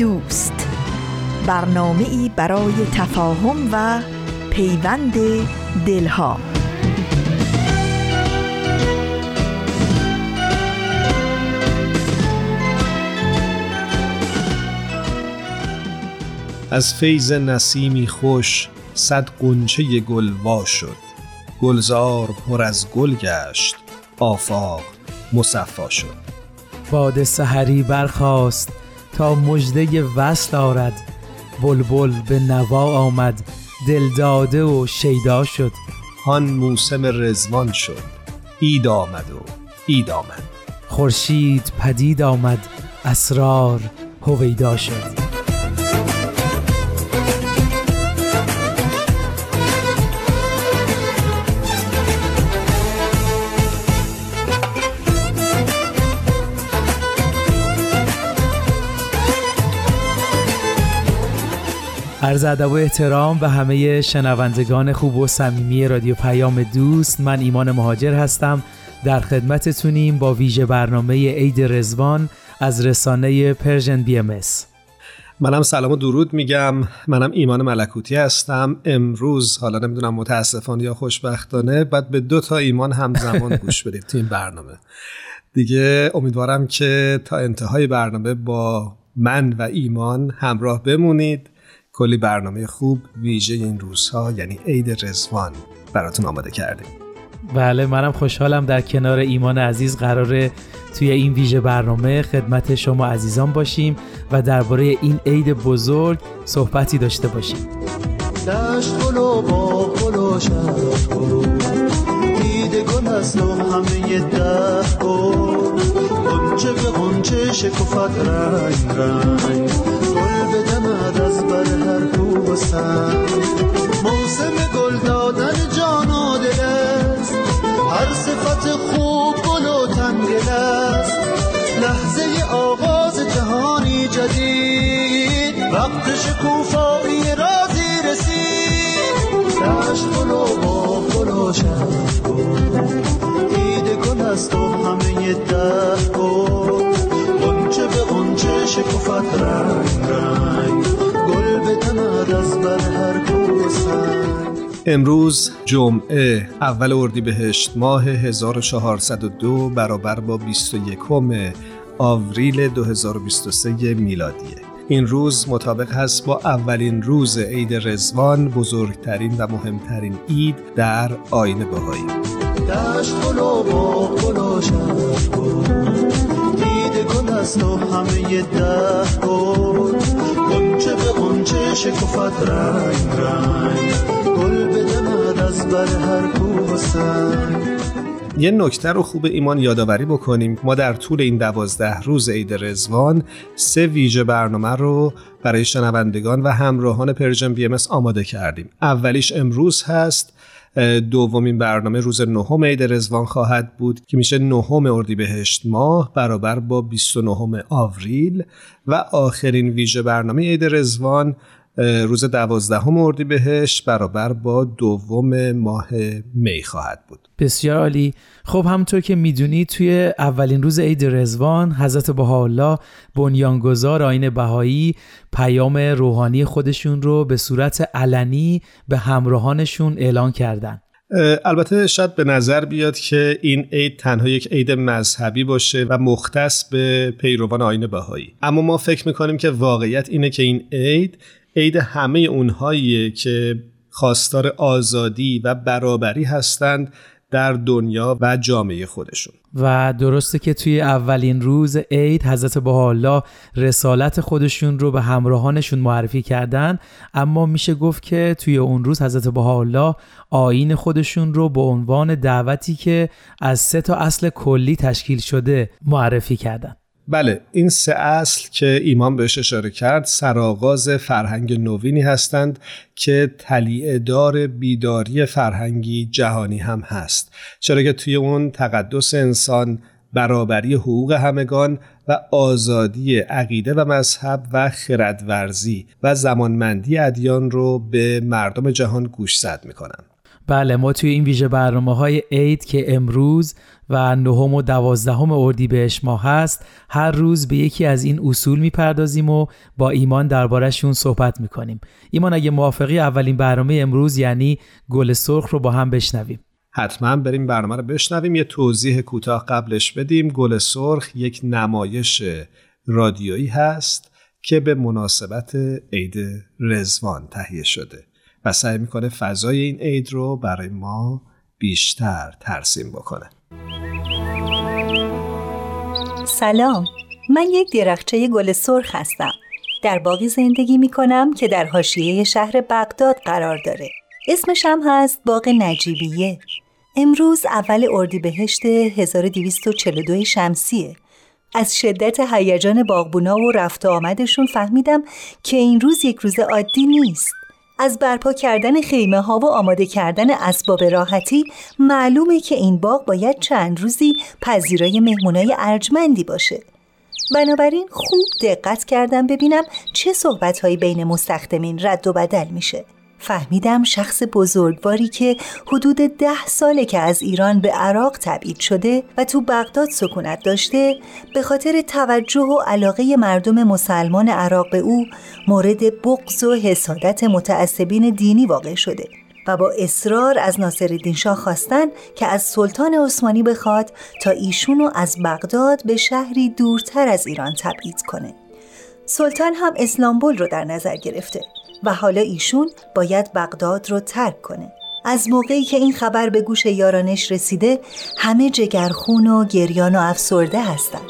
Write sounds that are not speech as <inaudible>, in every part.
دوست. برنامه ای برای تفاهم و پیوند دلها. از فیض نسیمی خوش صد قنچه گل وا شد. گلزار پر از گل گشت آفاق مصفا شد. باد سحری برخاست تا مژده وصل آرد. بلبل به نوا آمد دلداده و شیدا شد. هان موسم رزوان شد اید آمد و اید آمد. خورشید پدید آمد اسرار هویدا شد. عرض ادب و احترام به همه شنوندگان خوب و صمیمی رادیو پیام دوست من ایمان مهاجر هستم. در خدمتتونیم با ویژه برنامه عید رضوان از رسانه Persian BMS منم سلام و درود میگم. منم ایمان ملکوتی هستم. امروز حالا نمی‌دونم متاسفانه یا خوشبختانه باید به دو تا ایمان همزمان گوش بدید تو این برنامه. دیگه امیدوارم که تا انتهای برنامه با من و ایمان همراه بمونید. کلی برنامه خوب ویژه این روزها یعنی عید رزوان براتون آماده کردیم. بله منم خوشحالم در کنار ایمان عزیز قراره توی این ویژه برنامه خدمت شما عزیزان باشیم و درباره این عید بزرگ صحبتی داشته باشیم. دشت گلو با گلو گل و همه ده گل گنچه به گنچه شکفت رنگ رنگ. از بر هر کو موسم گل دادن جان و دل است. هر صفت خوب گل و تنگل است. لحظه آغاز جهانی جدید. وقت شکوفایی رازی رسید. دشت گل و با گل و دیده گل است و همه ده گل. امروز جمعه اول اردیبهشت ماه 1402 برابر با 21 آوریل 2023 میلادیه. این روز مطابق هست با اولین روز عید رزوان بزرگترین و مهمترین عید در آین بهایی. دید همه ده شکفت رنگ رنگ. گل بدمد از بر هر کوه سنگ. یه نکته رو خوب ایمان یادآوری بکنیم. ما در طول این دوازده روز عید رضوان سه ویژه برنامه رو برای شنوندگان و همراهان Persian BMS آماده کردیم. اولیش امروز هست دومین برنامه روز نهم عید رضوان خواهد بود که میشه نهم اردیبهشت ماه برابر با 29 آوریل و آخرین ویژه برنامه عید رزوان روز دوازدهم اردیبهشت برابر با دوم ماه می خواهد بود. بسیار عالی. خب همونطور که می‌دونید توی اولین روز عید رزوان حضرت بهاءالله بنیانگذار آین بهایی پیام روحانی خودشون رو به صورت علنی به همراهانشون اعلان کردن. البته شاید به نظر بیاد که این عید تنها یک عید مذهبی باشه و مختص به پیروان آین بهایی. اما ما فکر می‌کنیم که واقعیت اینه که این عید عید همه اونهایی که خواستار آزادی و برابری هستند در دنیا و جامعه خودشون. و درسته که توی اولین روز عید حضرت بهاءالله رسالت خودشون رو به همراهانشون معرفی کردن اما میشه گفت که توی اون روز حضرت بهاءالله آین خودشون رو به عنوان دعوتی که از سه تا اصل کلی تشکیل شده معرفی کردن. بله این سه اصل که ایمان بهش اشاره کرد سرآغاز فرهنگ نوینی هستند که تلیعه دار بیداری فرهنگی جهانی هم هست. چرا که توی اون تقدس انسان برابری حقوق همگان و آزادی عقیده و مذهب و خردورزی و زمانمندی ادیان رو به مردم جهان گوشزد می‌کنن. بله ما توی این ویژه برنامه های عید که امروز و نهم و دوازدهم اردیبهشت ماه هست هر روز به یکی از این اصول می‌پردازیم و با ایمان دربارهشون صحبت می‌کنیم. ایمان اگه موافقی اولین برنامه امروز یعنی گل سرخ رو با هم بشنویم. حتما بریم برنامه رو بشنویم. یه توضیح کوتاه قبلش بدیم. گل سرخ یک نمایش رادیویی هست که به مناسبت عید رزوان تهیه شده. و سعی می‌کنه فضای این عید رو برای ما بیشتر ترسیم بکنه. سلام من یک درخچه گل سرخ هستم. در باقی زندگی می کنم که در حاشیه شهر بغداد قرار داره. اسمش هم هست باغ نجیبیه. امروز اول اردیبهشت 1242 شمسیه. از شدت هیجان باغبونا و رفت آمدشون فهمیدم که این روز یک روز عادی نیست. از برپا کردن خیمه ها و آماده کردن اسباب راحتی معلومه که این باغ باید چند روزی پذیرای مهمونای ارجمندی باشه. بنابراین خوب دقت کردم ببینم چه صحبت بین مستخدمین رد و بدل میشه. فهمیدم شخص بزرگواری که حدود ده ساله که از ایران به عراق تبعید شده و تو بغداد سکونت داشته به خاطر توجه و علاقه مردم مسلمان عراق به او مورد بغض و حسادت متعصبین دینی واقع شده و با اصرار از ناصرالدین شاه خواستن که از سلطان عثمانی بخواد تا ایشونو از بغداد به شهری دورتر از ایران تبعید کنه. سلطان هم اسلامبول رو در نظر گرفته و حالا ایشون باید بغداد رو ترک کنه. از موقعی که این خبر به گوش یارانش رسیده همه جگرخون و گریان و افسرده هستن.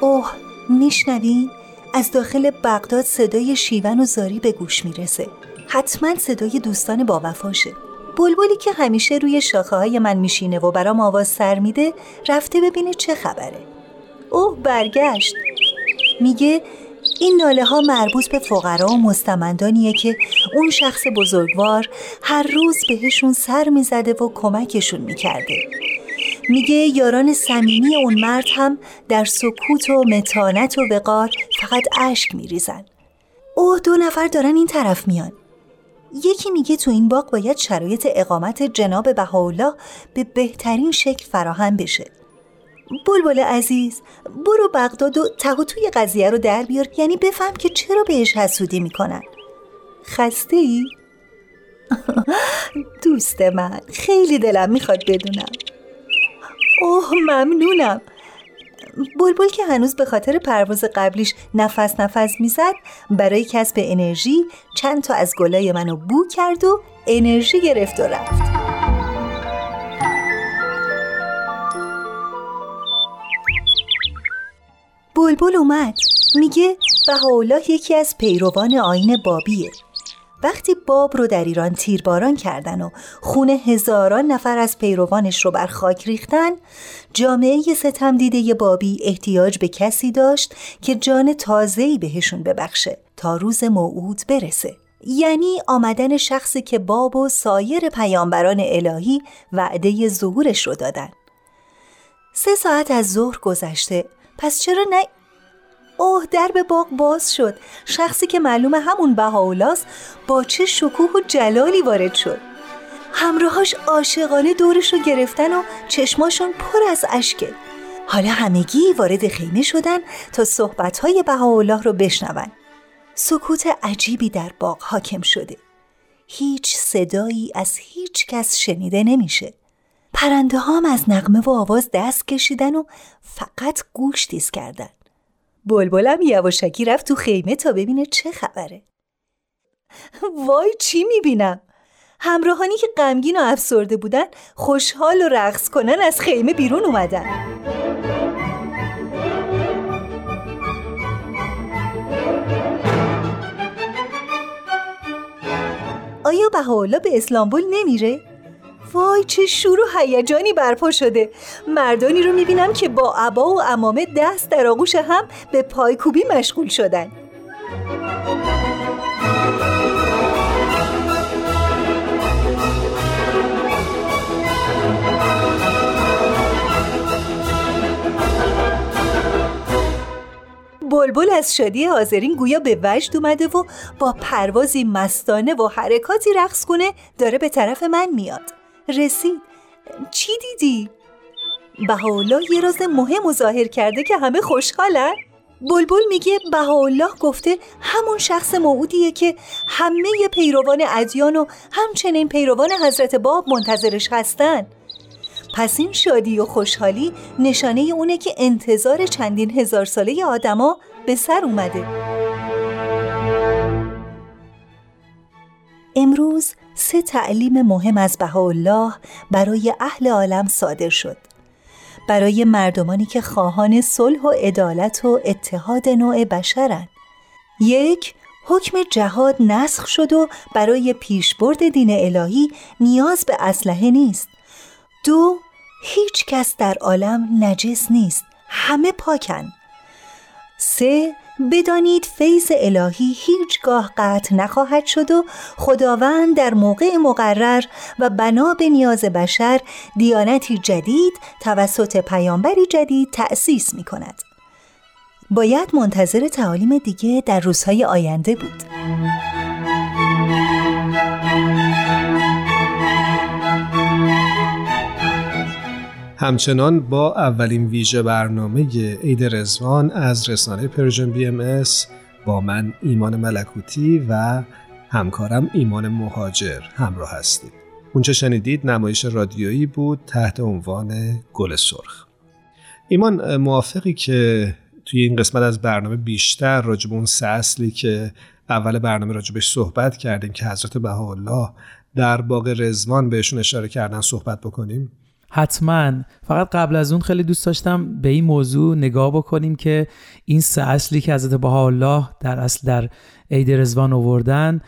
اوه میشنوین؟ از داخل بغداد صدای شیون و زاری به گوش می‌رسه. حتما صدای دوستان با وفاشه. بلبلی که همیشه روی شاخه های من میشینه و برام آواز سر میده رفته ببینه چه خبره. اوه برگشت. میگه این ناله ها مربوط به فقرا و مستمندانیه که اون شخص بزرگوار هر روز بهشون سر می‌زده و کمکشون می‌کرده. میگه یاران صمیمی اون مرد هم در سکوت و متانت و وقار فقط اشک میریزن. اوه دو نفر دارن این طرف میان. یکی میگه تو این باغ باید شرایط اقامت جناب بهاءالله به بهترین شکل فراهم بشه. بلبل عزیز برو بغداد و تهو توی قضیه رو در بیار. یعنی بفهم که چرا بهش حسودی می‌کنن. خسته ای؟ <laughs> دوست من خیلی دلم می‌خواد بدونم. اوه ممنونم. بلبل که هنوز به خاطر پرواز قبلیش نفس نفس می‌زد برای کسب انرژی چند تا از گلای منو بو کرد و انرژی گرفت و رفت. بلبل اومد. میگه بهاءالله یکی از پیروان آین بابیه. وقتی باب رو در ایران تیرباران کردن و خون هزاران نفر از پیروانش رو بر خاک ریختن جامعه ستم دیده بابی احتیاج به کسی داشت که جان تازه‌ای بهشون ببخشه تا روز موعود برسه. یعنی آمدن شخصی که باب و سایر پیامبران الهی وعده ظهورش رو دادن. سه ساعت از ظهر گذشته. پس چرا نه اوه به باغ باز شد. شخصی که معلوم همون بهاولاست با چه شکوه و جلالی وارد شد. همراهاش عاشقانه دورش رو گرفتن و چشماشون پر از اشکه حالا همگی وارد خیمه شدن تا صحبتهای بهاءالله رو بشنون. سکوت عجیبی در باغ حاکم شده. هیچ صدایی از هیچ کس شنیده نمیشه. پرنده هم از نغمه و آواز دست کشیدن و فقط گوش تیز کردن. بلبلم یواشکی رفت تو خیمه تا ببینه چه خبره. وای چی می‌بینم؟ همراهانی که غمگین و افسرده بودن خوشحال و رقص کنن از خیمه بیرون اومدن. آیا بهاءالله به اسلامبول نمیره؟ وای چه شور و هیجانی برپا شده. مردانی رو می‌بینم که با عبا و امامه دست در آغوش هم به پایکوبی مشغول شدن. بلبل از شادی حاضرین گویا به وجد اومده و با پروازی مستانه و حرکاتی رقص کنه داره به طرف من میاد. رسید چی دیدی؟ بهاءالله یه راز مهم ظاهر کرده که همه خوشحالن؟ بلبل میگه بهاءالله گفته همون شخص موعودیه که همه پیروان ادیان و همچنین پیروان حضرت باب منتظرش هستن پس این شادی و خوشحالی نشانه اونه که انتظار چندین هزار ساله آدما به سر اومده امروز سه تعلیم مهم از بهاءالله برای اهل عالم صادر شد. برای مردمانی که خواهان صلح و عدالت و اتحاد نوع بشرند یک حکم جهاد نسخ شد و برای پیشبرد دین الهی نیاز به اسلحه نیست. دو هیچ کس در عالم نجس نیست. همه پاکن. سه بدانید فیض الهی هیچگاه قطع نخواهد شد و خداوند در موقع مقرر و بنا به نیاز بشر دیانتی جدید توسط پیامبری جدید تأسیس می کند. باید منتظر تعالیم دیگه در روزهای آینده بود. همچنان با اولین ویژه برنامه عید رضوان از رسانه Persian BMS با من ایمان ملکوتی و همکارم ایمان مهاجر همراه هستید. اونچه شنیدید نمایش رادیویی بود تحت عنوان گل سرخ. ایمان موافقی که توی این قسمت از برنامه بیشتر راجع به اون سه اصلی که اول برنامه راجع بهش صحبت کردیم که حضرت بهاءالله در باغ رزوان بهشون اشاره کردن صحبت بکنیم؟ حتما. فقط قبل از اون خیلی دوست داشتم به این موضوع نگاه بکنیم که این سه اصلی که حضرت الله در اصل در عید رزوان آوردن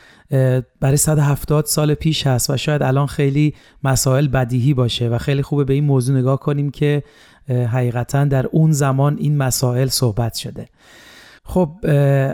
برای 170 سال پیش هست و شاید الان خیلی مسائل بدیهی باشه و خیلی خوبه به این موضوع نگاه کنیم که حقیقتا در اون زمان این مسائل صحبت شده. خب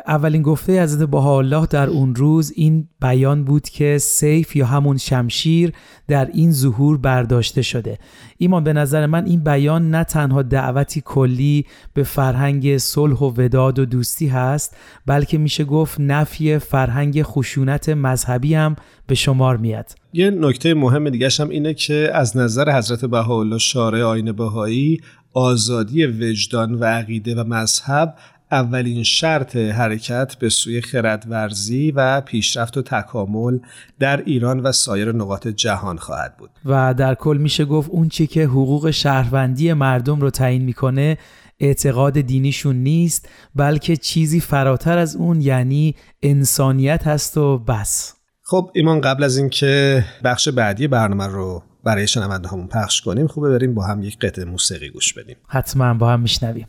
اولین گفته حضرت الله در اون روز این بیان بود که سیف یا همون شمشیر در این ظهور برداشته شده. ایمان به نظر من این بیان نه تنها دعوتی کلی به فرهنگ صلح و وداد و دوستی هست بلکه میشه گفت نفی فرهنگ خشونت مذهبی هم به شمار میاد. یه نکته مهم دیگه هم اینه که از نظر حضرت بهاءالله شارع آین بهایی آزادی وجدان و عقیده و مذهب اولین شرط حرکت به سوی خردورزی و پیشرفت و تکامل در ایران و سایر نقاط جهان خواهد بود. و در کل میشه گفت اون چی که حقوق شهروندی مردم رو تعیین می‌کنه اعتقاد دینیشون نیست بلکه چیزی فراتر از اون یعنی انسانیت هست و بس. خب ایمان قبل از اینکه بخش بعدی برنامه رو برای شنونده همون پخش کنیم خوبه بریم با هم یک قطعه موسیقی گوش بدیم. حتما با هم میشنویم.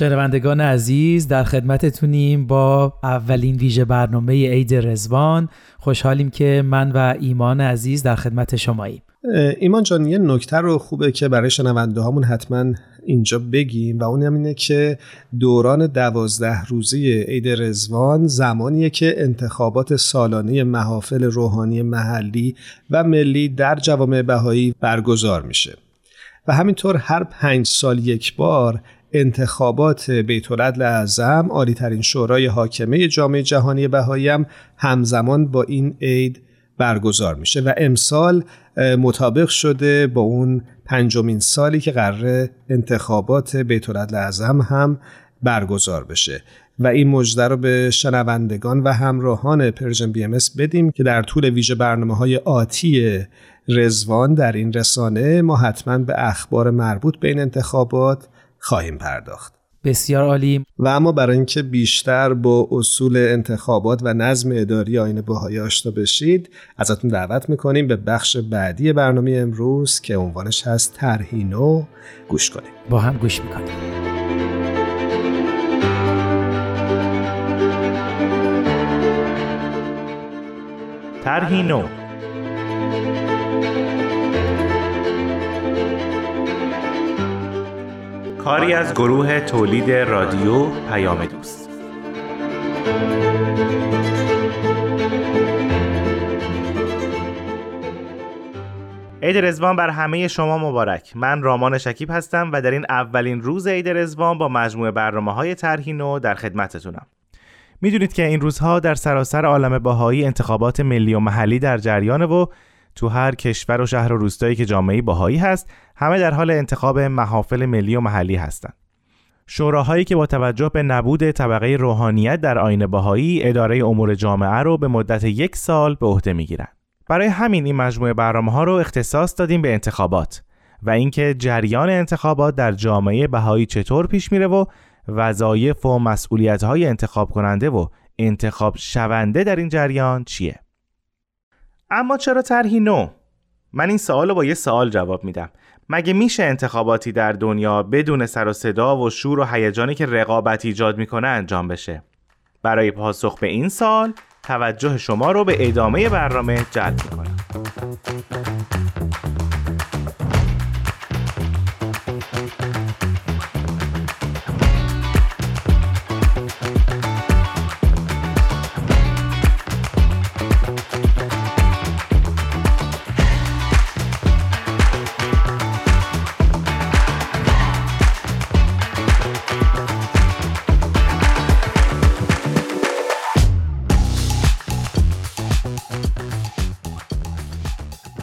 شنوندگان عزیز در خدمتتونیم با اولین ویژه برنامه عید رزوان خوشحالیم که من و ایمان عزیز در خدمت شماییم. ایمان جان یه نکته رو خوبه که برای شنونده هامون حتما اینجا بگیم و اون اینه که دوران دوازده روزه عید رزوان زمانیه که انتخابات سالانه محافل روحانی محلی و ملی در جوامع بهایی برگزار میشه. و همینطور هر پنج سال یک بار انتخابات بیت‌العدل اعظم عالی ترین شورای حاکمه جامعه جهانی بهایی هم همزمان با این عید برگزار میشه و امسال مطابق شده با اون پنجمین سالی که قراره انتخابات بیت‌العدل اعظم هم برگزار بشه. و این مژده رو به شنوندگان و همراهان Persian BMS بدیم که در طول ویژه برنامه های آتی رزوان در این رسانه ما حتما به اخبار مربوط به این انتخابات خواهیم پرداخت. بسیار عالی. و اما برای اینکه بیشتر با اصول انتخابات و نظم اداری آین بهایی آشنا بشید ازتون دعوت می‌کنیم به بخش بعدی برنامه امروز که عنوانش هست ترهینو گوش کنیم. با هم گوش می‌کنیم. ترهینو کاری از گروه تولید رادیو پیام دوست. عید رزوان بر همه شما مبارک. من رامان شکیب هستم و در این اولین روز عید رزوان با مجموعه برنامه های ترهینو در خدمتتونم. می‌دونید که این روزها در سراسر عالم باهایی انتخابات ملی و محلی در جریان و تو هر کشور و شهر و روستایی که جامعه باهایی هست همه در حال انتخاب محافل ملی و محلی هستند. شوراهایی که با توجه به نبود طبقه روحانیت در آین باهایی اداره امور جامعه رو به مدت یک سال به عهده می‌گیرند. برای همین این مجموعه برنامه ها رو اختصاص دادیم به انتخابات و اینکه جریان انتخابات در جامعه بهایی چطور پیش میره و وظایف و مسئولیت های انتخاب کننده و انتخاب شونده در این جریان چیه؟ اما چرا طرحی نو؟ من این سوال رو با یه سوال جواب میدم. مگه میشه انتخاباتی در دنیا بدون سر و صدا و شور و هیجانی که رقابت ایجاد می‌کنه انجام بشه؟ برای پاسخ به این سال توجه شما رو به ادامه برنامه جلب می‌کنم.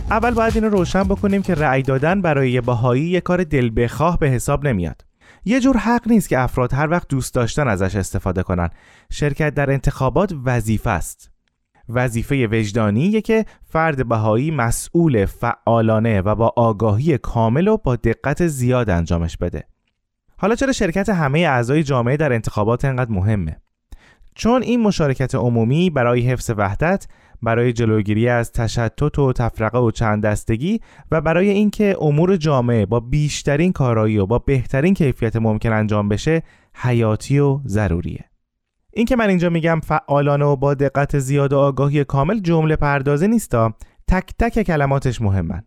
اول باید اینو روشن بکنیم که رأی دادن برای یه باهایی یه کار دل بخواه به حساب نمیاد. یه جور حق نیست که افراد هر وقت دوست داشتن ازش استفاده کنن. شرکت در انتخابات وظیفه است. وظیفه وجدانیه که فرد بهایی مسئول فعالانه و با آگاهی کامل و با دقت زیاد انجامش بده حالا چرا شرکت همه اعضای جامعه در انتخابات انقدر مهمه چون این مشارکت عمومی برای حفظ وحدت برای جلوگیری از تشتت و تفرقه و چند دستگی و برای اینکه امور جامعه با بیشترین کارایی و با بهترین کیفیت ممکن انجام بشه حیاتی و ضروریه. این که من اینجا میگم فعالانه و با دقت زیاد و آگاهی کامل جمله پردازه نیستا تک تک کلماتش مهمن.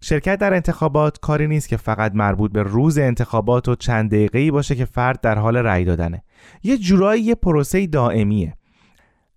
شرکت در انتخابات کاری نیست که فقط مربوط به روز انتخابات و چند دقیقه‌ای باشه که فرد در حال رأی دادنه. یه جورایی یه پروسه دائمیه.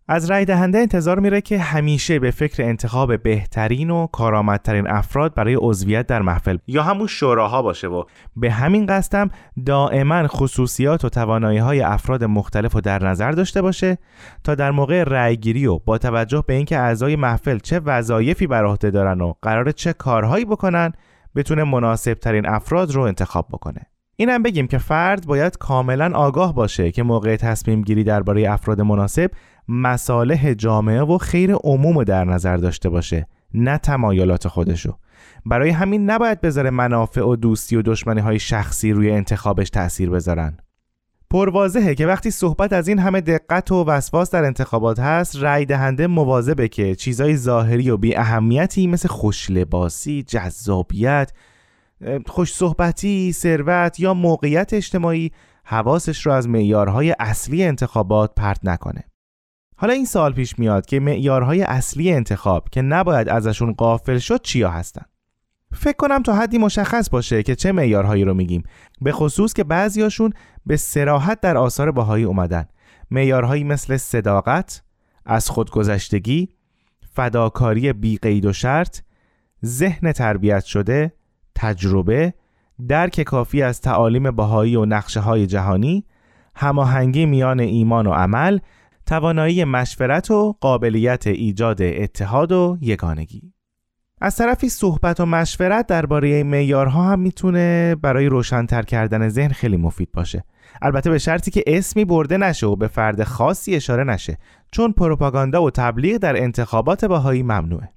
از رای دهنده انتظار میره که همیشه به فکر انتخاب بهترین و کارآمدترین افراد برای عضویت در محفل یا همون شوراها باشه و به همین قصدم دائما خصوصیات و توانایی های افراد مختلف رو در نظر داشته باشه تا در موقع رأیگیری و با توجه به اینکه اعضای محفل چه وظایفی بر عهده دارن و قرار چه کارهایی بکنن بتونه مناسب ترین افراد رو انتخاب بکنه. اینم بگیم که فرد باید کاملا آگاه باشه که موقع تصمیم گیری درباره افراد مناسب مصالح جامعه و خیر عموم در نظر داشته باشه نه تمایلات خودشو برای همین نباید بذاره منافع و دوستی و دشمنی های شخصی روی انتخابش تأثیر بذارن پروازهه که وقتی صحبت از این همه دقت و وسواس در انتخابات هست رای دهنده مواظبه که چیزای ظاهری و بی اهمیتی مثل خوشلباسی، جذابیت، خوش صحبتی، ثروت یا موقعیت اجتماعی حواسش رو از معیارهای اصلی انتخابات پرت نکنه. حالا این سال پیش میاد که معیارهای اصلی انتخاب که نباید ازشون قافل شد چیا هستن؟ فکر کنم تا حدی مشخص باشه که چه معیارهایی رو میگیم. به خصوص که بعضیاشون به سراحت در آثار باهایی اومدن. معیارهایی مثل صداقت از خودگذشتگی فداکاری بی قید و شرط ذهن تربیت شده تجربه درک کافی از تعالیم باهایی و نقشه های جهانی هماهنگی میان ایمان و عمل توانایی مشورت و قابلیت ایجاد اتحاد و یگانگی. از طرفی صحبت و مشورت درباره معیارها هم می‌تونه برای روشنتر کردن ذهن خیلی مفید باشه. البته به شرطی که اسمی برده نشه و به فرد خاصی اشاره نشه چون پروپاگاندا و تبلیغ در انتخابات باهایی ممنوعه.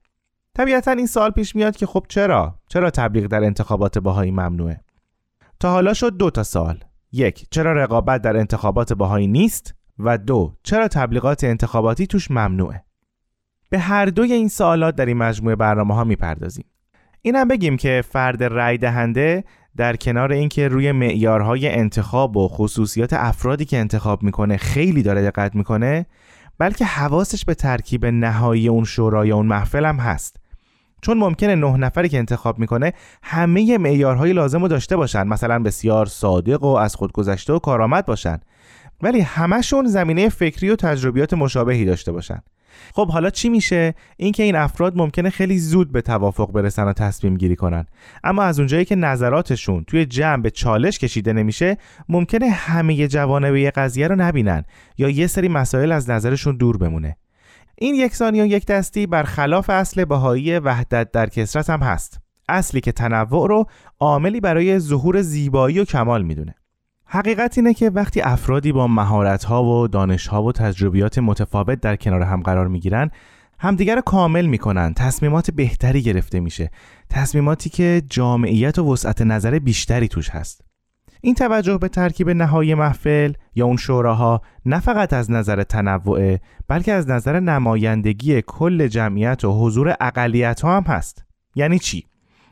طبیعتا این سال پیش میاد که خب چرا؟ چرا تبلیغ در انتخابات باهایی ممنوعه؟ تا حالا شد دو تا سال یک چرا رقابت در انتخابات باهایی نیست؟ و دو چرا تبلیغات انتخاباتی توش ممنوعه؟ به هر دوی این سوالات در این مجموعه برنامه ها می‌پردازیم. اینم بگیم که فرد رای دهنده در کنار اینکه روی معیارهای انتخاب و خصوصیات افرادی که انتخاب می‌کنه خیلی داره دقت می‌کنه بلکه حواسش به ترکیب نهایی اون شورای یا اون محفل هم هست. چون ممکنه نه نفری که انتخاب می‌کنه همه معیارهای لازم رو داشته باشن مثلا بسیار صادق و از خود گذشته و کارآمد باشن. ولی همشون زمینه فکری و تجربیات مشابهی داشته باشن. خب حالا چی میشه؟ اینکه این افراد ممکنه خیلی زود به توافق برسن و تصمیم گیری کنن. اما از اونجایی که نظراتشون توی جمع به چالش کشیده نمیشه ممکنه همه جوانه یه قضیه رو نبینن یا یه سری مسائل از نظرشون دور بمونه. این یکسانی و یک دستی برخلاف اصل بهایی وحدت در کسرت هم هست. اصلی که تنوع رو عاملی برای ظهور زیبایی و کمال می‌دونه. حقیقت اینه که وقتی افرادی با مهارت‌ها و دانش‌ها و تجربیات متفاوت در کنار هم قرار می‌گیرن همدیگر رو کامل می‌کنن. تصمیمات بهتری گرفته میشه. تصمیماتی که جامعیت و وسعت نظر بیشتری توش هست. این توجه به ترکیب نهایی محفل یا اون شوراها نه فقط از نظر تنوع بلکه از نظر نمایندگی کل جمعیت و حضور اقلیت ها هم هست. یعنی چی؟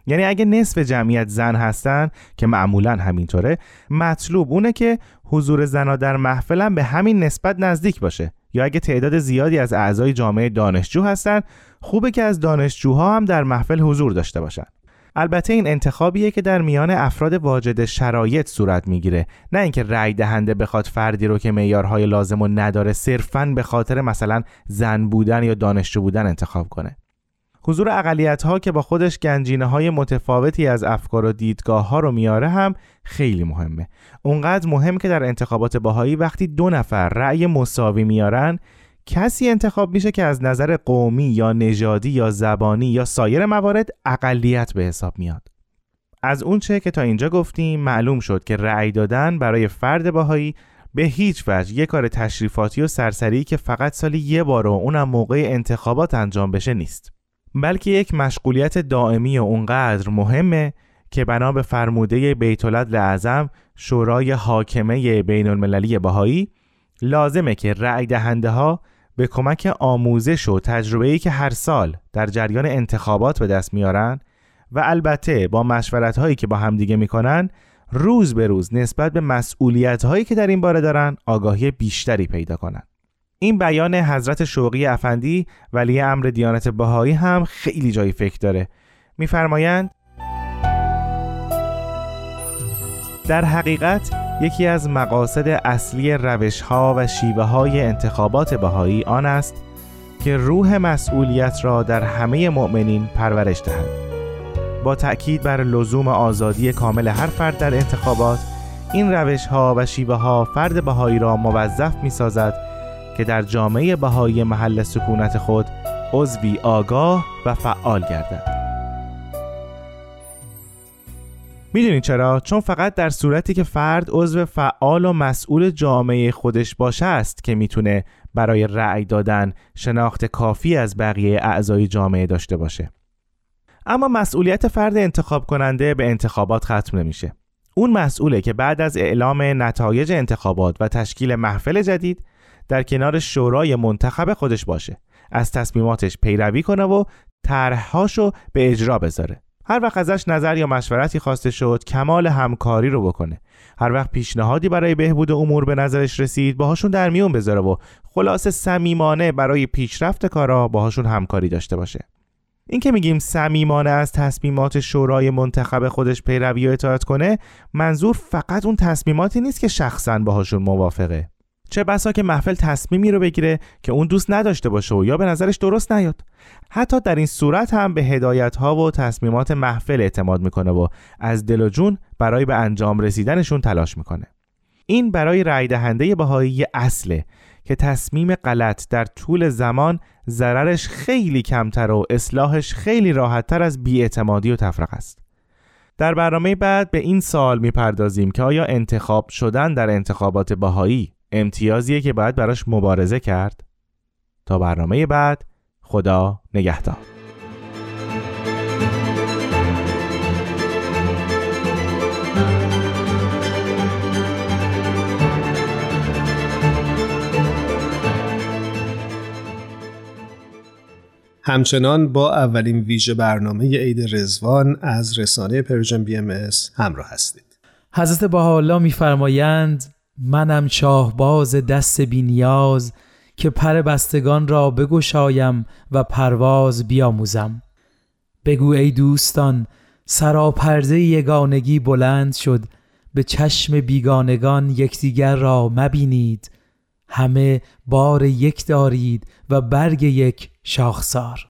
یعنی اگه نصف جمعیت زن هستن که معمولا همینطوره مطلوب اونه که حضور زنها در محفلم به همین نسبت نزدیک باشه. یا اگه تعداد زیادی از اعضای جامعه دانشجو هستن خوبه که از دانشجوها هم در محفل حضور داشته باشن. البته این انتخابیه که در میان افراد واجد شرایط صورت می‌گیره. نه اینکه رأی دهنده بخواد فردی رو که معیارهای لازم و نداره صرفاً به خاطر مثلا زن بودن یا دانشجو بودن انتخاب کنه. حضور اقلیت ها که با خودش گنجینه های متفاوتی از افکار و دیدگاه ها رو میاره هم خیلی مهمه. اونقدر مهم که در انتخابات باهایی وقتی دو نفر رأی مساوی میارن کسی انتخاب میشه که از نظر قومی یا نژادی یا زبانی یا سایر موارد اقلیت به حساب میاد. از اونچه که تا اینجا گفتیم معلوم شد که رأی دادن برای فرد باهایی به هیچ وجه یه کار تشریفاتی و سرسری که فقط سالی یه بار و اونم موقع انتخابات انجام بشه نیست. بلکه یک مشغولیت دائمی و اونقدر مهمه که بنا به فرموده بیت اعظم شورای حاکمه بین المللی بهایی لازمه که رأی دهنده ها به کمک آموزش و تجربه‌ای که هر سال در جریان انتخابات به دست میارن و البته با مشورت هایی که با همدیگه می‌کنن روز به روز نسبت به مسئولیت هایی که در این باره دارن آگاهی بیشتری پیدا کنن. این بیان حضرت شوقی افندی ولی امر دیانت بهایی هم خیلی جای فکر داره. میفرمایند در حقیقت یکی از مقاصد اصلی روش ها و شیوه های انتخابات بهایی آن است که روح مسئولیت را در همه مؤمنین پرورش دهند با تأکید بر لزوم آزادی کامل هر فرد در انتخابات این روش ها و شیوه ها فرد بهایی را موظف می سازد که در جامعه بهایی محل سکونت خود عضوی آگاه و فعال گردد می‌دونید چرا؟ چون فقط در صورتی که فرد عضو فعال و مسئول جامعه خودش باشه است که می‌تونه برای رأی دادن شناخت کافی از بقیه اعضای جامعه داشته باشه. اما مسئولیت فرد انتخاب کننده به انتخابات ختم نمیشه. اون مسئوله که بعد از اعلام نتایج انتخابات و تشکیل محفل جدید در کنار شورای منتخب خودش باشه. از تصمیماتش پیروی کنه و طرحهاشو به اجرا بذاره. هر وقت ازش نظر یا مشورتی خواسته شد کمال همکاری رو بکنه هر وقت پیشنهادی برای بهبود امور به نظرش رسید باهاشون در میون بذاره و خلاص صمیمانه برای پیشرفت کارا باهاشون همکاری داشته باشه این که میگیم صمیمانه از تصمیمات شورای منتخب خودش پیروی و اطاعت کنه منظور فقط اون تصمیماتی نیست که شخصا باهاشون موافقه چه بسا که محفل تصمیمی رو بگیره که اون دوست نداشته باشه و یا به نظرش درست نیاد. حتی در این صورت هم به هدایت ها و تصمیمات محفل اعتماد می‌کنه و از دل و جون برای به انجام رسیدنشون تلاش می‌کنه. این برای رای دهنده بهایی اصله که تصمیم غلط در طول زمان ضررش خیلی کمتر و اصلاحش خیلی راحتتر از بیاعتمادی و تفرق است. در برنامه بعد به این سال می‌پردازیم که آیا انتخاب شدن در انتخابات بهایی امتیازیه که باید براش مبارزه کرد. تا برنامه بعد خدا نگهدار. همچنان با اولین ویژه برنامه عید رضوان از رسانه Persian BMS همراه هستید. حضرت بها میفرمایند منم شاهباز دست بینیاز که پر بستگان را بگشایم و پرواز بیاموزم. بگو ای دوستان سراپرده یگانگی بلند شد به چشم بیگانگان یکدیگر را مبینید. همه بار یک دارید و برگ یک شاخسار.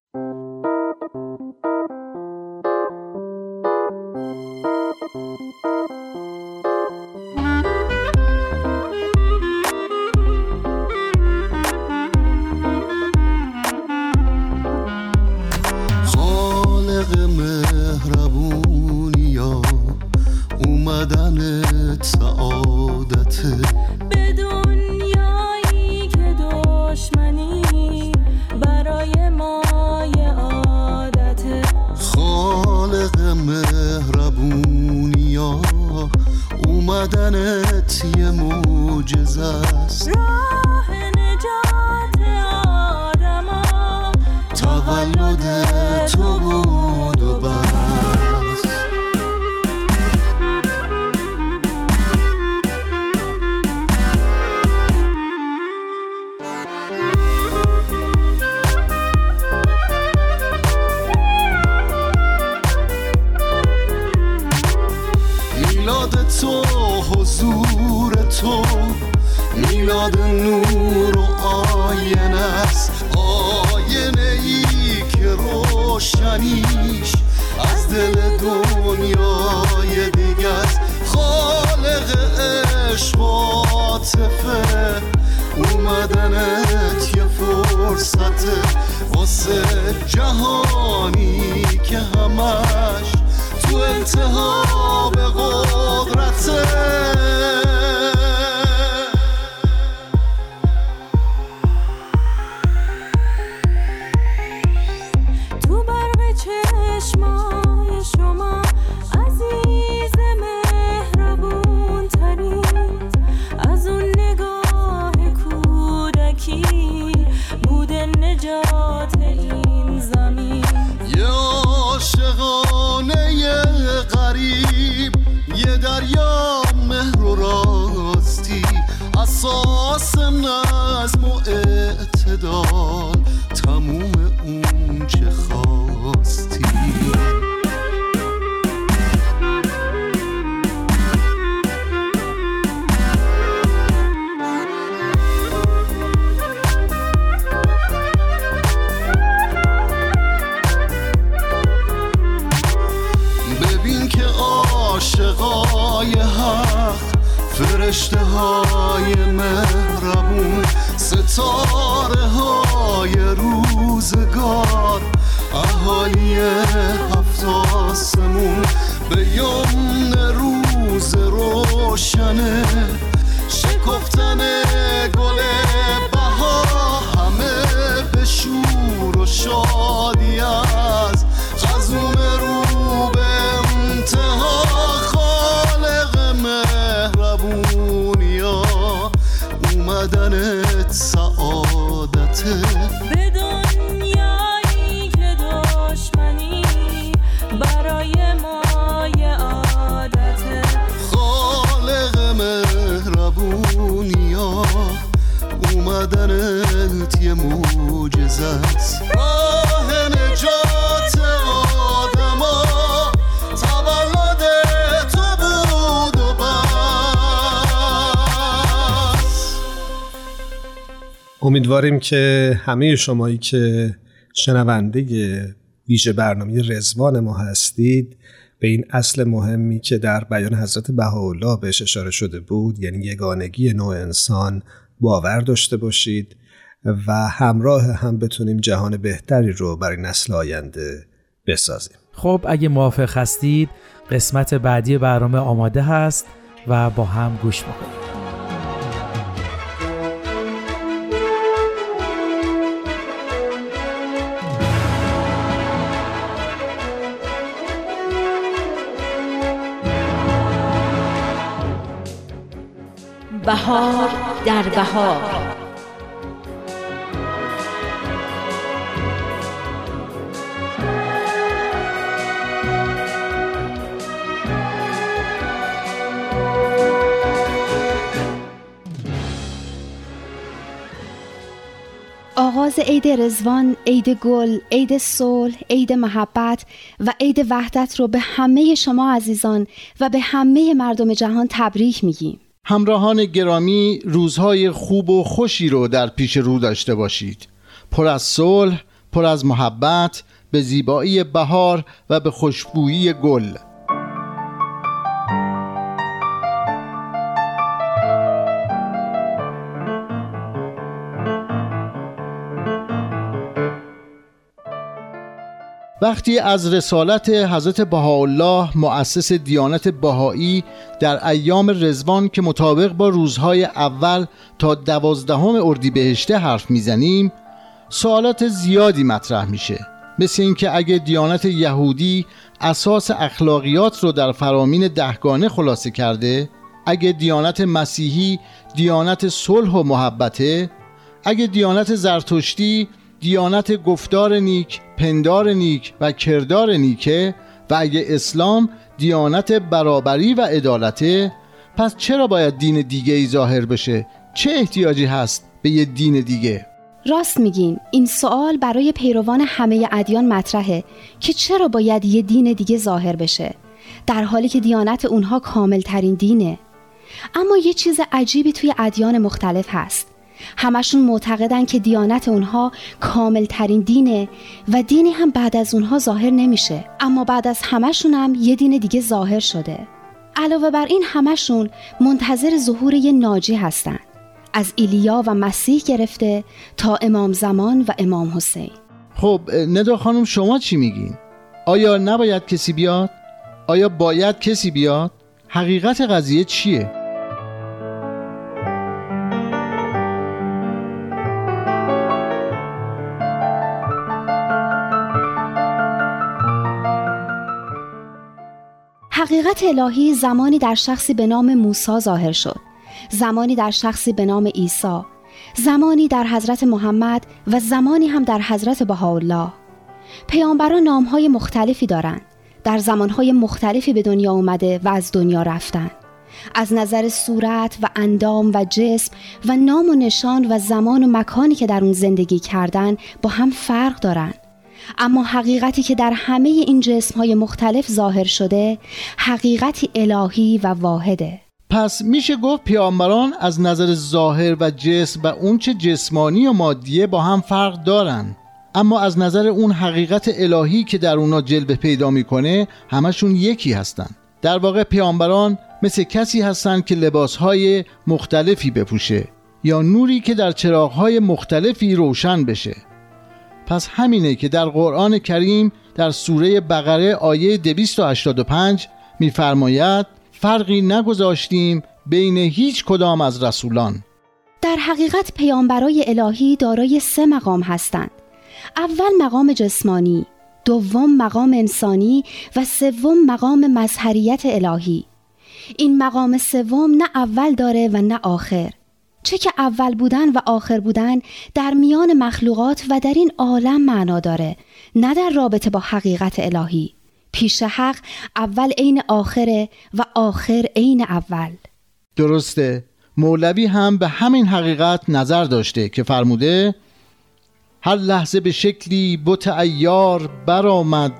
امیدواریم که همه شمایی که شنونده ویژه برنامه رزوان ما هستید به این اصل مهمی که در بیان حضرت بهاءالله بهش اشاره شده بود یعنی یگانگی نوع انسان باور داشته باشید و همراه هم بتونیم جهان بهتری رو برای نسل آینده بسازیم. خب اگه موافق هستید قسمت بعدی برنامه آماده هست و با هم گوش بکنیم بهار در بهار آغاز عید رزوان، عید گل، عید صلح، عید محبت و عید وحدت رو به همه شما عزیزان و به همه مردم جهان تبریک میگیم. همراهان گرامی روزهای خوب و خوشی رو در پیش رو داشته باشید. پر از صلح پر از محبت به زیبایی بهار و به خوشبویی گل. وقتی از رسالت حضرت بهاءالله مؤسس دیانت بهایی در ایام رزوان که مطابق با روزهای اول تا دوازدهم اردیبهشته حرف می‌زنیم سوالات زیادی مطرح میشه. مثل اینکه اگه دیانت یهودی اساس اخلاقیات رو در فرامین دهگانه خلاصه کرده اگه دیانت مسیحی دیانت صلح و محبته اگه دیانت زرتشتی دیانت گفتار نیک، پندار نیک و کردار نیکه و اگه اسلام دیانت برابری و عدالته پس چرا باید دین دیگه ای ظاهر بشه؟ چه احتیاجی هست به یه دین دیگه؟ راست میگین این سوال برای پیروان همه ادیان مطرحه که چرا باید یه دین دیگه ظاهر بشه در حالی که دیانت اونها کامل ترین دینه اما یه چیز عجیبی توی ادیان مختلف هست همشون معتقدن که دیانت اونها کامل ترین دینه و دینی هم بعد از اونها ظاهر نمیشه اما بعد از همشون هم یه دین دیگه ظاهر شده علاوه بر این همشون منتظر ظهور یه ناجی هستن از ایلیا و مسیح گرفته تا امام زمان و امام حسین خب ندا خانم شما چی میگین؟ آیا نباید کسی بیاد؟ آیا باید کسی بیاد؟ حقیقت قضیه چیه؟ حقیقت الهی زمانی در شخصی به نام موسی ظاهر شد. زمانی در شخصی به نام عیسی. زمانی در حضرت محمد و زمانی هم در حضرت بهاءالله. پیامبران نامهای مختلفی دارند. در زمانهای مختلفی به دنیا اومده و از دنیا رفتن. از نظر صورت و اندام و جسم و نام و نشان و زمان و مکانی که در اون زندگی کردن با هم فرق دارن. اما حقیقتی که در همه این جسم های مختلف ظاهر شده حقیقتی الهی و واحده. پس میشه گفت پیامبران از نظر ظاهر و جسم و اونچه جسمانی و مادیه با هم فرق دارن. اما از نظر اون حقیقت الهی که در اونا جلوه پیدا می‌کنه همشون یکی هستن. در واقع پیامبران مثل کسی هستند که لباسهای مختلفی بپوشه یا نوری که در چراغهای مختلفی روشن بشه. پس همینه که در قرآن کریم در سوره بقره آیه 285 میفرماید فرقی نگذاشتیم بین هیچ کدام از رسولان. در حقیقت پیامبرای الهی دارای سه مقام هستند. اول مقام جسمانی دوم مقام انسانی و سوم مقام مظهریت الهی. این مقام سوم نه اول داره و نه آخر. چه که اول بودن و آخر بودن در میان مخلوقات و در این عالم معنا داره نه در رابطه با حقیقت الهی. پیش حق اول عین آخره و آخر عین اول. درسته. مولوی هم به همین حقیقت نظر داشته که فرموده هر لحظه به شکلی بت ایار برآمد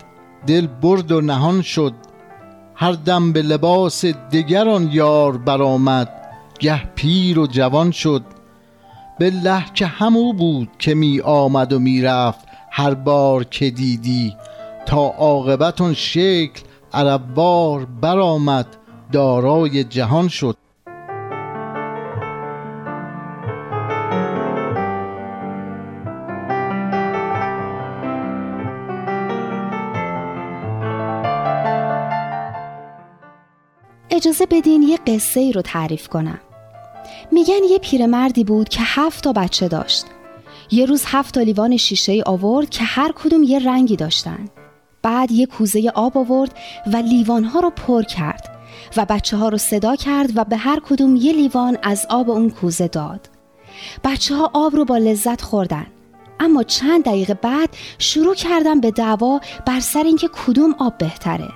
دل برد و نهان شد. هر دم به لباس دگران یار برآمد. گه پیر و جوان شد. بالله که همو بود که می آمد و می رفت هر بار که دیدی. تا عاقبت آن شکل عربوار برآمد دارای جهان شد. اجازه بدین یه قصه ای رو تعریف کنم. میگن یه پیرمردی بود که هفت تا بچه داشت. یه روز هفت تا لیوان شیشه ای آورد که هر کدوم یه رنگی داشتن. بعد یه کوزه آب آورد و لیوانها رو پر کرد و بچه ها رو صدا کرد و به هر کدوم یه لیوان از آب اون کوزه داد. بچه ها آب رو با لذت خوردن. اما چند دقیقه بعد شروع کردن به دعوا بر سر اینکه کدوم آب بهتره.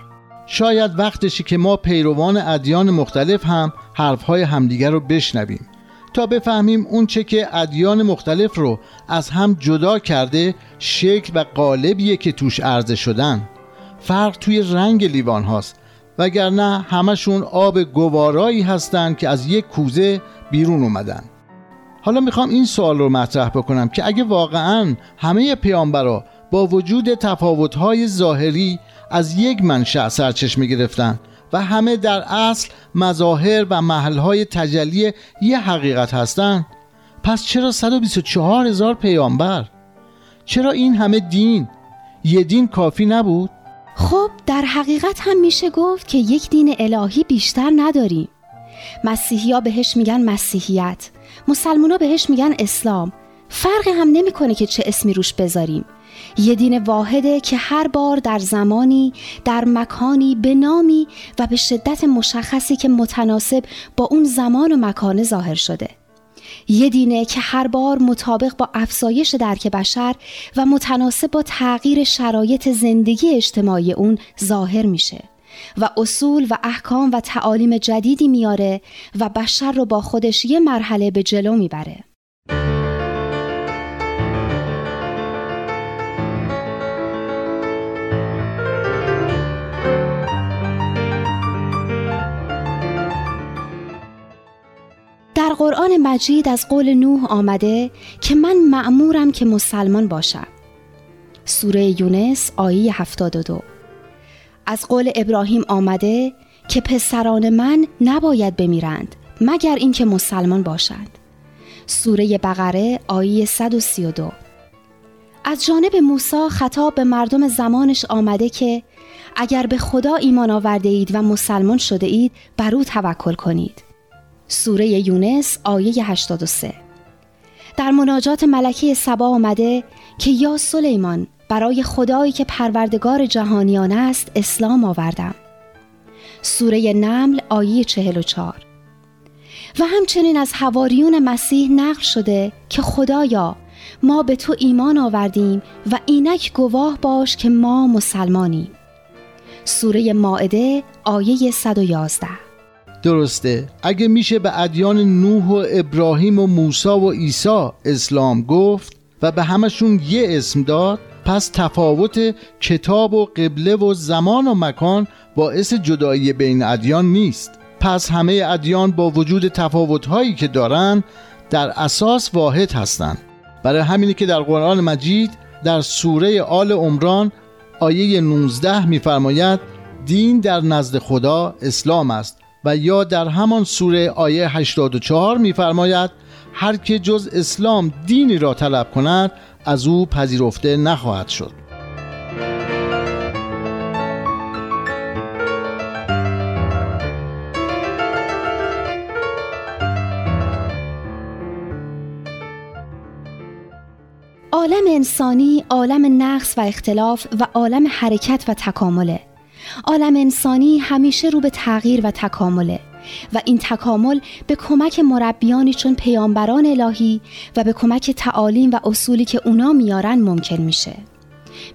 شاید وقتشی که ما پیروان ادیان مختلف هم حرفهای همدیگر رو بشنویم تا بفهمیم اون چه که ادیان مختلف رو از هم جدا کرده شکل و قالبیه که توش عرضه شدن. فرق توی رنگ لیوان هاست وگرنه همشون آب گوارایی هستند که از یک کوزه بیرون اومدن. حالا می‌خوام این سوال رو مطرح بکنم که اگه واقعا همه پیامبرا با وجود تفاوت‌های ظاهری از یک منشأ سرچشمه گرفتن و همه در اصل مظاهر و محلهای تجلی یه حقیقت هستند پس چرا 124 هزار پیامبر؟ چرا این همه دین؟ یه دین کافی نبود؟ خب در حقیقت هم میشه گفت که یک دین الهی بیشتر نداریم مسیحی بهش میگن مسیحیت مسلمان ها بهش میگن اسلام فرقی هم نمی‌کنه که چه اسمی روش بذاریم یه دین واحده که هر بار در زمانی در مکانی به نامی و به شدت مشخصی که متناسب با اون زمان و مکان ظاهر شده. یه دینه که هر بار مطابق با افزایش درک بشر و متناسب با تغییر شرایط زندگی اجتماعی اون ظاهر میشه و اصول و احکام و تعالیم جدیدی میاره و بشر رو با خودش یه مرحله به جلو می‌بره. قرآن مجید از قول نوح آمده که من مأمورم که مسلمان باشم. سوره یونس آیه 72 از قول ابراهیم آمده که پسران من نباید بمیرند مگر اینکه مسلمان باشند. سوره بقره آیه 132 از جانب موسی خطاب به مردم زمانش آمده که اگر به خدا ایمان آورده اید و مسلمان شده اید بر او توکل کنید. سوره یونس آیه 83 در مناجات ملکی سبا آمده که یا سلیمان برای خدایی که پروردگار جهانیان است اسلام آوردم. سوره نمل آیه 44 و همچنین از حواریون مسیح نقل شده که خدایا ما به تو ایمان آوردیم و اینک گواه باش که ما مسلمانیم. سوره ماعده آیه 111 درسته. اگه میشه به ادیان نوح و ابراهیم و موسی و عیسی اسلام گفت و به همشون یه اسم داد پس تفاوت کتاب و قبله و زمان و مکان باعث جدایی بین ادیان نیست. پس همه ادیان با وجود تفاوتهایی که دارن در اساس واحد هستند برای همینی که در قرآن مجید در سوره آل عمران آیه 19 میفرماید دین در نزد خدا اسلام است. و یا در همان سوره آیه 84 میفرماید هر که جز اسلام دینی را طلب کند از او پذیرفته نخواهد شد. عالم انسانی عالم نقص و اختلاف و عالم حرکت و تکامله. عالم انسانی همیشه رو به تغییر و تکامله و این تکامل به کمک مربیانی چون پیامبران الهی و به کمک تعالیم و اصولی که اونا میارن ممکن میشه.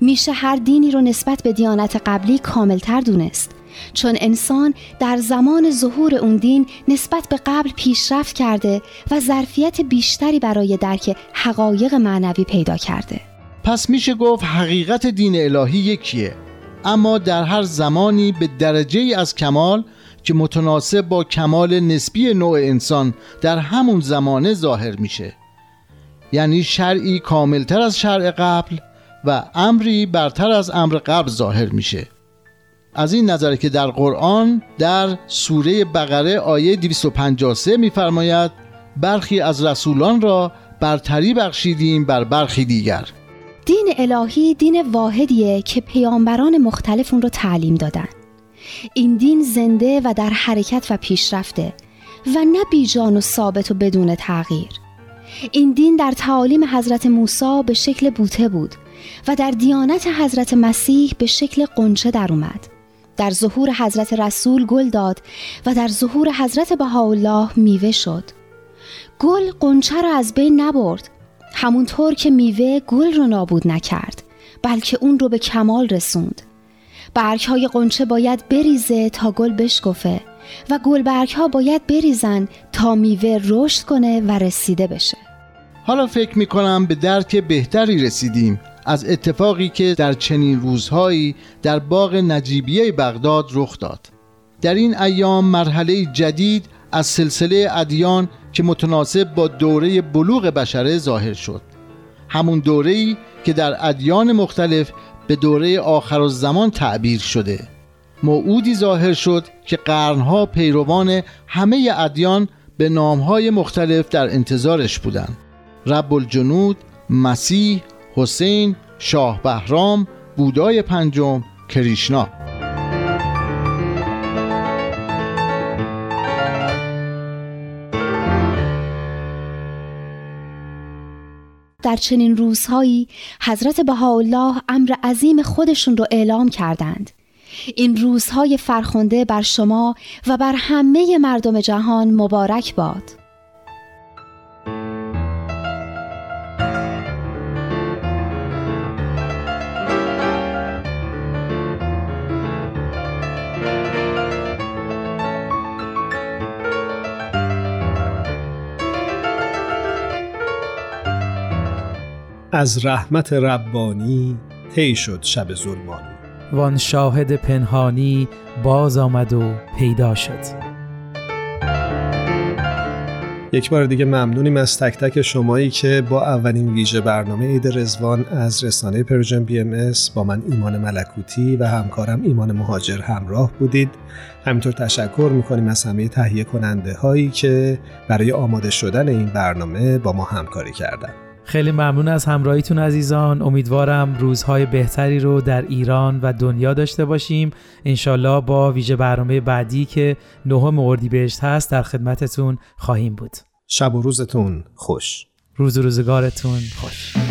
میشه هر دینی رو نسبت به دیانت قبلی کاملتر دونست. چون انسان در زمان ظهور اون دین نسبت به قبل پیشرفت کرده و ظرفیت بیشتری برای درک حقایق معنوی پیدا کرده. پس میشه گفت حقیقت دین الهی یکیه. اما در هر زمانی به درجه ای از کمال که متناسب با کمال نسبی نوع انسان در همون زمانه ظاهر میشه. یعنی شرعی کاملتر از شرع قبل و امری برتر از امر قبل ظاهر میشه. از این نظر که در قرآن در سوره بقره آیه 253 میفرماید برخی از رسولان را برتری بخشیدیم بر برخی دیگر. دین الهی دین واحدیه که پیامبران مختلف اون رو تعلیم دادن. این دین زنده و در حرکت و پیشرفته و نه بیجان و ثابت و بدون تغییر. این دین در تعالیم حضرت موسی به شکل بوته بود و در دیانت حضرت مسیح به شکل قنچه در اومد. در ظهور حضرت رسول گل داد و در ظهور حضرت بهاءالله میوه شد. گل قنچه را از بین نبرد همونطور که میوه گل رو نابود نکرد بلکه اون رو به کمال رسوند. برگ های قنچه باید بریزه تا گل بشکفه و گل برگ ها باید بریزن تا میوه رشد کنه و رسیده بشه. حالا فکر می‌کنم به درک بهتری رسیدیم. از اتفاقی که در چنین روزهایی در باغ نجیبیه بغداد رخ داد. در این ایام مرحله جدید از سلسله ادیان که متناسب با دوره بلوغ بشره ظاهر شد. همون دوره‌ای که در ادیان مختلف به دوره آخر الزمان تعبیر شده. موعودی ظاهر شد که قرنها پیروان همه ادیان به نامهای مختلف در انتظارش بودند. رب الجنود مسیح حسین شاه بهرام بودای پنجم کریشنا در چنین روزهایی حضرت بهاءالله امر عظیم خودشون رو اعلام کردند. این روزهای فرخنده بر شما و بر همه مردم جهان مبارک باد. از رحمت ربانی طی شد شب ظلمانی. وان شاهد پنهانی باز آمد و پیدا شد. یک بار دیگه ممنونیم از تک تک شمایی که با اولین ویژه برنامه عید رضوان از رسانه Persian BMS با من ایمان ملکوتی و همکارم ایمان مهاجر همراه بودید. همینطور تشکر می‌کنیم از همه تهیه کننده هایی که برای آماده شدن این برنامه با ما همکاری کردند. خیلی ممنون از همراهیتون عزیزان. امیدوارم روزهای بهتری رو در ایران و دنیا داشته باشیم. انشالله با ویژه برنامه بعدی که نهم اردیبهشت هست در خدمتتون خواهیم بود. شب و روزتون خوش. روز و روزگارتون خوش.